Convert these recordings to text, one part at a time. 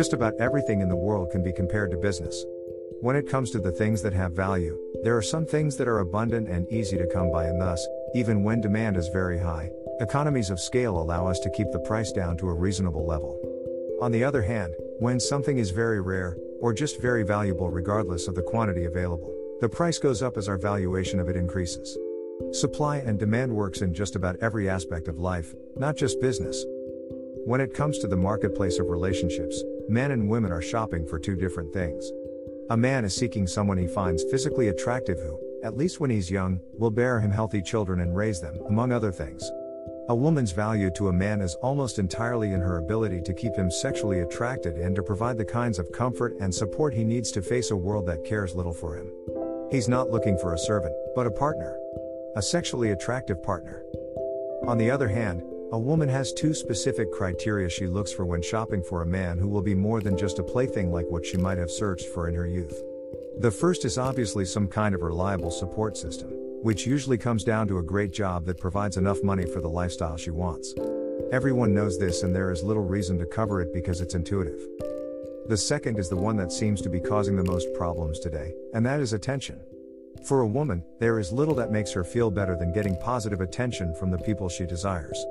Just about everything in the world can be compared to business. When it comes to the things that have value, there are some things that are abundant and easy to come by, and thus, even when demand is very high, economies of scale allow us to keep the price down to a reasonable level. On the other hand, when something is very rare, or just very valuable regardless of the quantity available, the price goes up as our valuation of it increases. Supply and demand works in just about every aspect of life, not just business. When it comes to the marketplace of relationships, men and women are shopping for two different things. A man is seeking someone he finds physically attractive who, at least when he's young, will bear him healthy children and raise them, among other things. A woman's value to a man is almost entirely in her ability to keep him sexually attracted and to provide the kinds of comfort and support he needs to face a world that cares little for him. He's not looking for a servant, but a partner. A sexually attractive partner. On the other hand, a woman has two specific criteria she looks for when shopping for a man who will be more than just a plaything like what she might have searched for in her youth. The first is obviously some kind of reliable support system, which usually comes down to a great job that provides enough money for the lifestyle she wants. Everyone knows this, and there is little reason to cover it because it's intuitive. The second is the one that seems to be causing the most problems today, and that is attention. For a woman, there is little that makes her feel better than getting positive attention from the people she desires.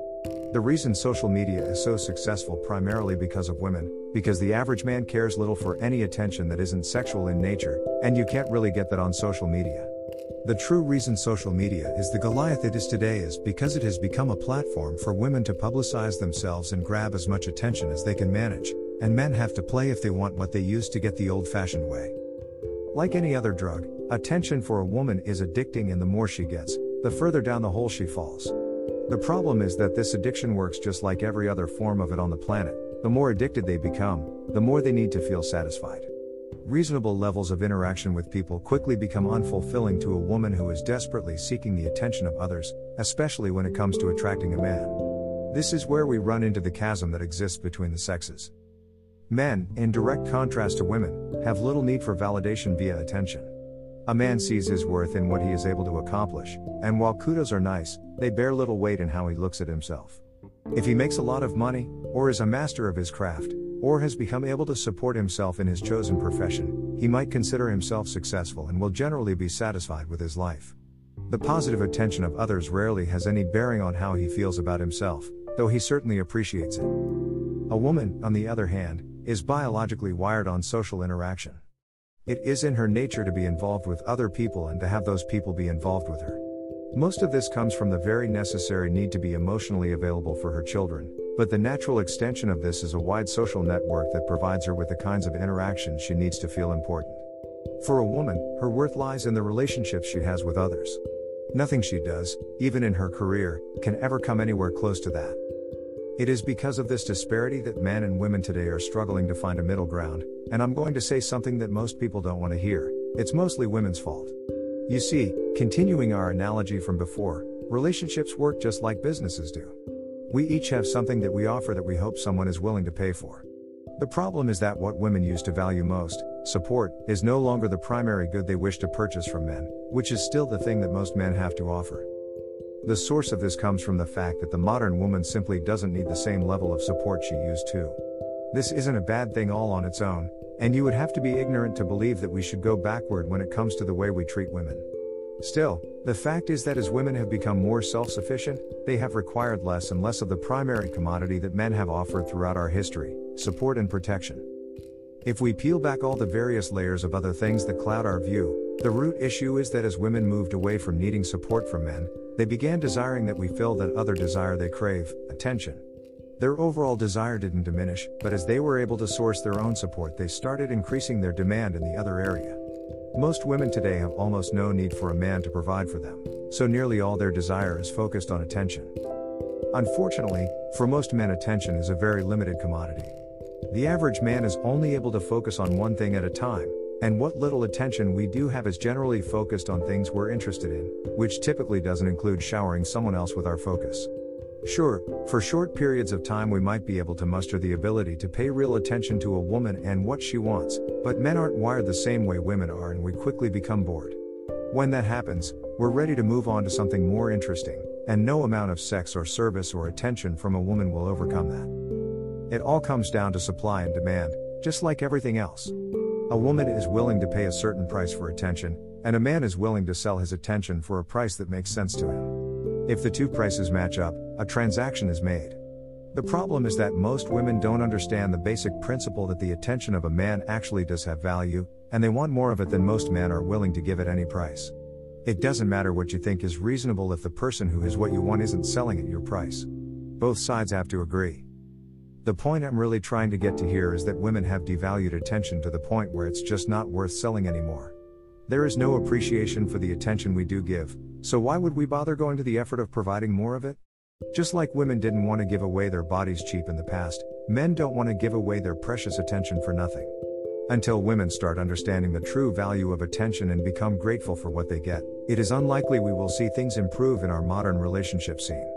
The reason social media is so successful primarily because of women, because the average man cares little for any attention that isn't sexual in nature, and you can't really get that on social media. The true reason social media is the Goliath it is today is because it has become a platform for women to publicize themselves and grab as much attention as they can manage, and men have to play if they want what they used to get the old fashioned way. Like any other drug, attention for a woman is addicting, and the more she gets, the further down the hole she falls. The problem is that this addiction works just like every other form of it on the planet. The more addicted they become, the more they need to feel satisfied. Reasonable levels of interaction with people quickly become unfulfilling to a woman who is desperately seeking the attention of others, especially when it comes to attracting a man. This is where we run into the chasm that exists between the sexes. Men, in direct contrast to women, have little need for validation via attention. A man sees his worth in what he is able to accomplish, and while kudos are nice, they bear little weight in how he looks at himself. If he makes a lot of money, or is a master of his craft, or has become able to support himself in his chosen profession, he might consider himself successful and will generally be satisfied with his life. The positive attention of others rarely has any bearing on how he feels about himself, though he certainly appreciates it. A woman, on the other hand, is biologically wired on social interaction. It is in her nature to be involved with other people and to have those people be involved with her. Most of this comes from the very necessary need to be emotionally available for her children, but the natural extension of this is a wide social network that provides her with the kinds of interactions she needs to feel important. For a woman, her worth lies in the relationships she has with others. Nothing she does, even in her career, can ever come anywhere close to that. It is because of this disparity that men and women today are struggling to find a middle ground, and I'm going to say something that most people don't want to hear it's mostly women's fault. You see, continuing our analogy from before, relationships work just like businesses do. We each have something that we offer that we hope someone is willing to pay for. The problem is that what women used to value most, support, is no longer the primary good they wish to purchase from men, which is still the thing that most men have to offer. The source of this comes from the fact that the modern woman simply doesn't need the same level of support she used to. This isn't a bad thing all on its own, and you would have to be ignorant to believe that we should go backward when it comes to the way we treat women. Still, the fact is that as women have become more self sufficient, they have required less and less of the primary commodity that men have offered throughout our history support and protection. If we peel back all the various layers of other things that cloud our view, the root issue is that as women moved away from needing support from men, they began desiring that we fill that other desire they crave attention. Their overall desire didn't diminish, but as they were able to source their own support, they started increasing their demand in the other area. Most women today have almost no need for a man to provide for them, so nearly all their desire is focused on attention. Unfortunately, for most men, attention is a very limited commodity. The average man is only able to focus on one thing at a time, and what little attention we do have is generally focused on things we're interested in, which typically doesn't include showering someone else with our focus. Sure, for short periods of time we might be able to muster the ability to pay real attention to a woman and what she wants, but men aren't wired the same way women are and we quickly become bored. When that happens, we're ready to move on to something more interesting, and no amount of sex or service or attention from a woman will overcome that. It all comes down to supply and demand, just like everything else. A woman is willing to pay a certain price for attention, and a man is willing to sell his attention for a price that makes sense to him. If the two prices match up, a transaction is made. The problem is that most women don't understand the basic principle that the attention of a man actually does have value, and they want more of it than most men are willing to give at any price. It doesn't matter what you think is reasonable if the person who has what you want isn't selling at your price. Both sides have to agree. The point I'm really trying to get to here is that women have devalued attention to the point where it's just not worth selling anymore. There is no appreciation for the attention we do give, so why would we bother going to the effort of providing more of it? Just like women didn't want to give away their bodies cheap in the past, men don't want to give away their precious attention for nothing. Until women start understanding the true value of attention and become grateful for what they get, it is unlikely we will see things improve in our modern relationship scene.